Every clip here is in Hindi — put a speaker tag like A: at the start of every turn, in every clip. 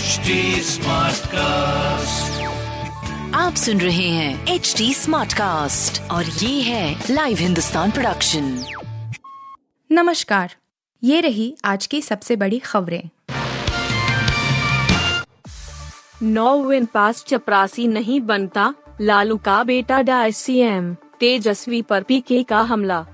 A: HD कास्ट
B: आप सुन रहे हैं एच डी स्मार्ट कास्ट और ये है लाइव हिंदुस्तान प्रोडक्शन
C: नमस्कार। ये रही आज की सबसे बड़ी खबरें।
D: नौ विन पास चपरासी नहीं बनता लालू का बेटा डाय सीएम तेजस्वी पर पीके का हमला।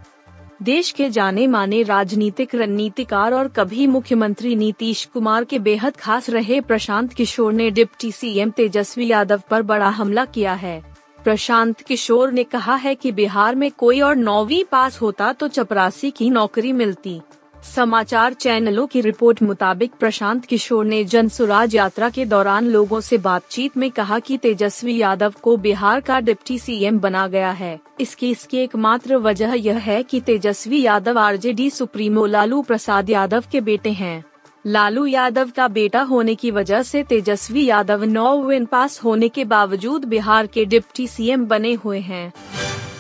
D: देश के जाने माने राजनीतिक रणनीतिकार और कभी मुख्यमंत्री नीतीश कुमार के बेहद खास रहे प्रशांत किशोर ने डिप्टी सीएम तेजस्वी यादव पर बड़ा हमला किया है। प्रशांत किशोर ने कहा है कि बिहार में कोई और नौवीं पास होता तो चपरासी की नौकरी मिलती। समाचार चैनलों की रिपोर्ट मुताबिक प्रशांत किशोर ने जन सुराज यात्रा के दौरान लोगों से बातचीत में कहा कि तेजस्वी यादव को बिहार का डिप्टी सीएम बना गया है। इसकी इसकी एकमात्र वजह यह है कि तेजस्वी यादव आरजेडी सुप्रीमो लालू प्रसाद यादव के बेटे हैं। लालू यादव का बेटा होने की वजह से तेजस्वी यादव नौ विन पास होने के बावजूद बिहार के डिप्टी सीएम बने हुए हैं।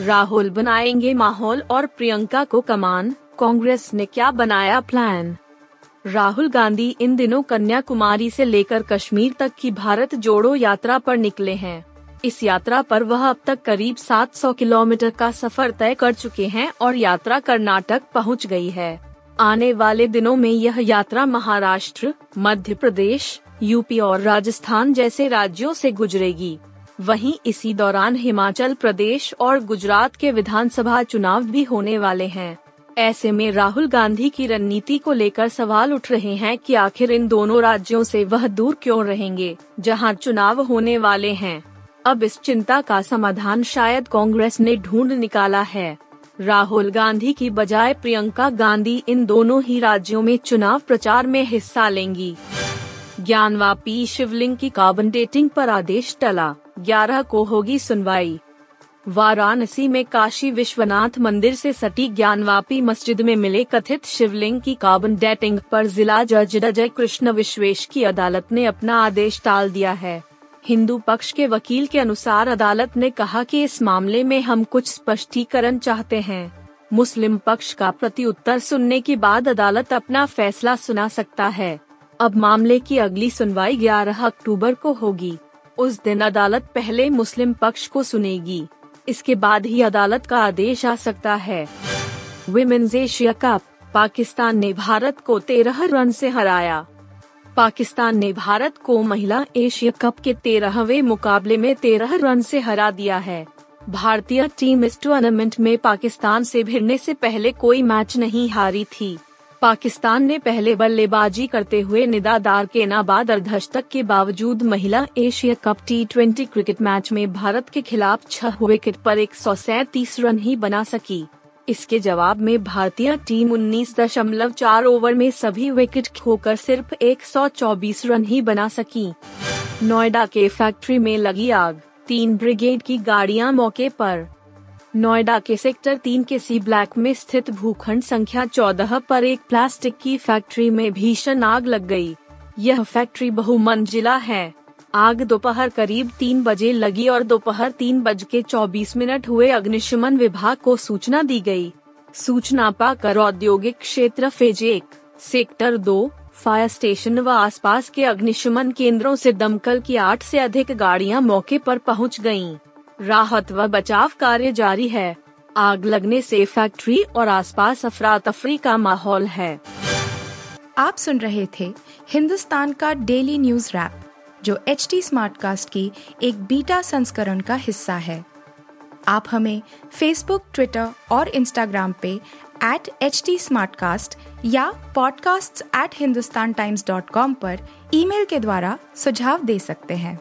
D: राहुल बनाएँगे माहौल और प्रियंका को कमान। कांग्रेस ने क्या बनाया प्लान राहुल गांधी इन दिनों कन्याकुमारी से लेकर कश्मीर तक की भारत जोड़ो यात्रा पर निकले हैं। इस यात्रा पर वह अब तक करीब 700 किलोमीटर का सफ़र तय कर चुके हैं और यात्रा कर्नाटक पहुँच गई है। आने वाले दिनों में यह यात्रा महाराष्ट्र, मध्य प्रदेश, यूपी और राजस्थान जैसे राज्यों से गुजरेगी। वहीं इसी दौरान हिमाचल प्रदेश और गुजरात के विधानसभा चुनाव भी होने वाले हैं। ऐसे में राहुल गांधी की रणनीति को लेकर सवाल उठ रहे हैं कि आखिर इन दोनों राज्यों से वह दूर क्यों रहेंगे, जहाँ चुनाव होने वाले हैं। अब इस चिंता का समाधान शायद कांग्रेस ने ढूंढ निकाला है। राहुल गांधी की बजाय प्रियंका गांधी इन दोनों ही राज्यों में चुनाव प्रचार में हिस्सा लेंगी। ज्ञानवापी शिवलिंग की कार्बन डेटिंग पर आदेश टला 11 को होगी सुनवाई। वाराणसी में काशी विश्वनाथ मंदिर से सटी ज्ञानवापी मस्जिद में मिले कथित शिवलिंग की कार्बन डेटिंग पर जिला जज अजय कृष्ण विश्वेश की अदालत ने अपना आदेश टाल दिया है। हिंदू पक्ष के वकील के अनुसार अदालत ने कहा कि इस मामले में हम कुछ स्पष्टीकरण चाहते हैं। मुस्लिम पक्ष का प्रति उत्तर सुनने के बाद अदालत अपना फैसला सुना सकता है। अब मामले की अगली सुनवाई 11 अक्टूबर को होगी। उस दिन अदालत पहले मुस्लिम पक्ष को सुनेगी। इसके बाद ही अदालत का आदेश आ सकता है। विमेन्स एशिया कप पाकिस्तान ने भारत को तेरह रन से हराया। पाकिस्तान ने भारत को महिला एशिया कप के तेरहवे मुकाबले में तेरह रन से हरा दिया है। भारतीय टीम इस टूर्नामेंट में पाकिस्तान से भिड़ने से पहले कोई मैच नहीं हारी थी। पाकिस्तान ने पहले बल्लेबाजी करते हुए निदादार के नाबाद अर्धशतक के बावजूद महिला Asia cup T cricket match में भारत के खिलाफ छह विकेट पर एक सौ सैंतीस रन ही बना सकी। इसके जवाब में भारतीय टीम 19.4 ओवर में सभी विकेट खोकर सिर्फ़ 124 रन ही बना सकी। नोएडा के फैक्ट्री में लगी आग, तीन ब्रिगेड की गाड़ियाँ मौके पर। नोएडा के सेक्टर तीन के सी ब्लैक में स्थित भूखंड संख्या चौदह पर एक प्लास्टिक की फैक्ट्री में भीषण आग लग गई। यह फैक्ट्री बहुमंजिला है आग दोपहर करीब तीन बजे लगी और दोपहर तीन बज के चौबीस मिनट हुए अग्निशमन विभाग को सूचना दी गई। सूचना पाकर औद्योगिक क्षेत्र फ़ेज़ एक, सेक्टर दो, फायर स्टेशन व आसपास के अग्निशमन केंद्रों से दमकल की आठ से अधिक गाड़ियाँ मौके पर पहुँच गयीं। राहत व बचाव कार्य जारी है। आग लगने से फैक्ट्री और आसपास अफरा तफरी का माहौल है।
C: आप सुन रहे थे हिंदुस्तान का डेली न्यूज़ रैप, जो एच टी स्मार्ट कास्ट की एक बीटा संस्करण का हिस्सा है। आप हमें फेसबुक ट्विटर और इंस्टाग्राम पे एट एच टी या podcasts@hindustantimes.com पर ईमेल के द्वारा सुझाव दे सकते हैं।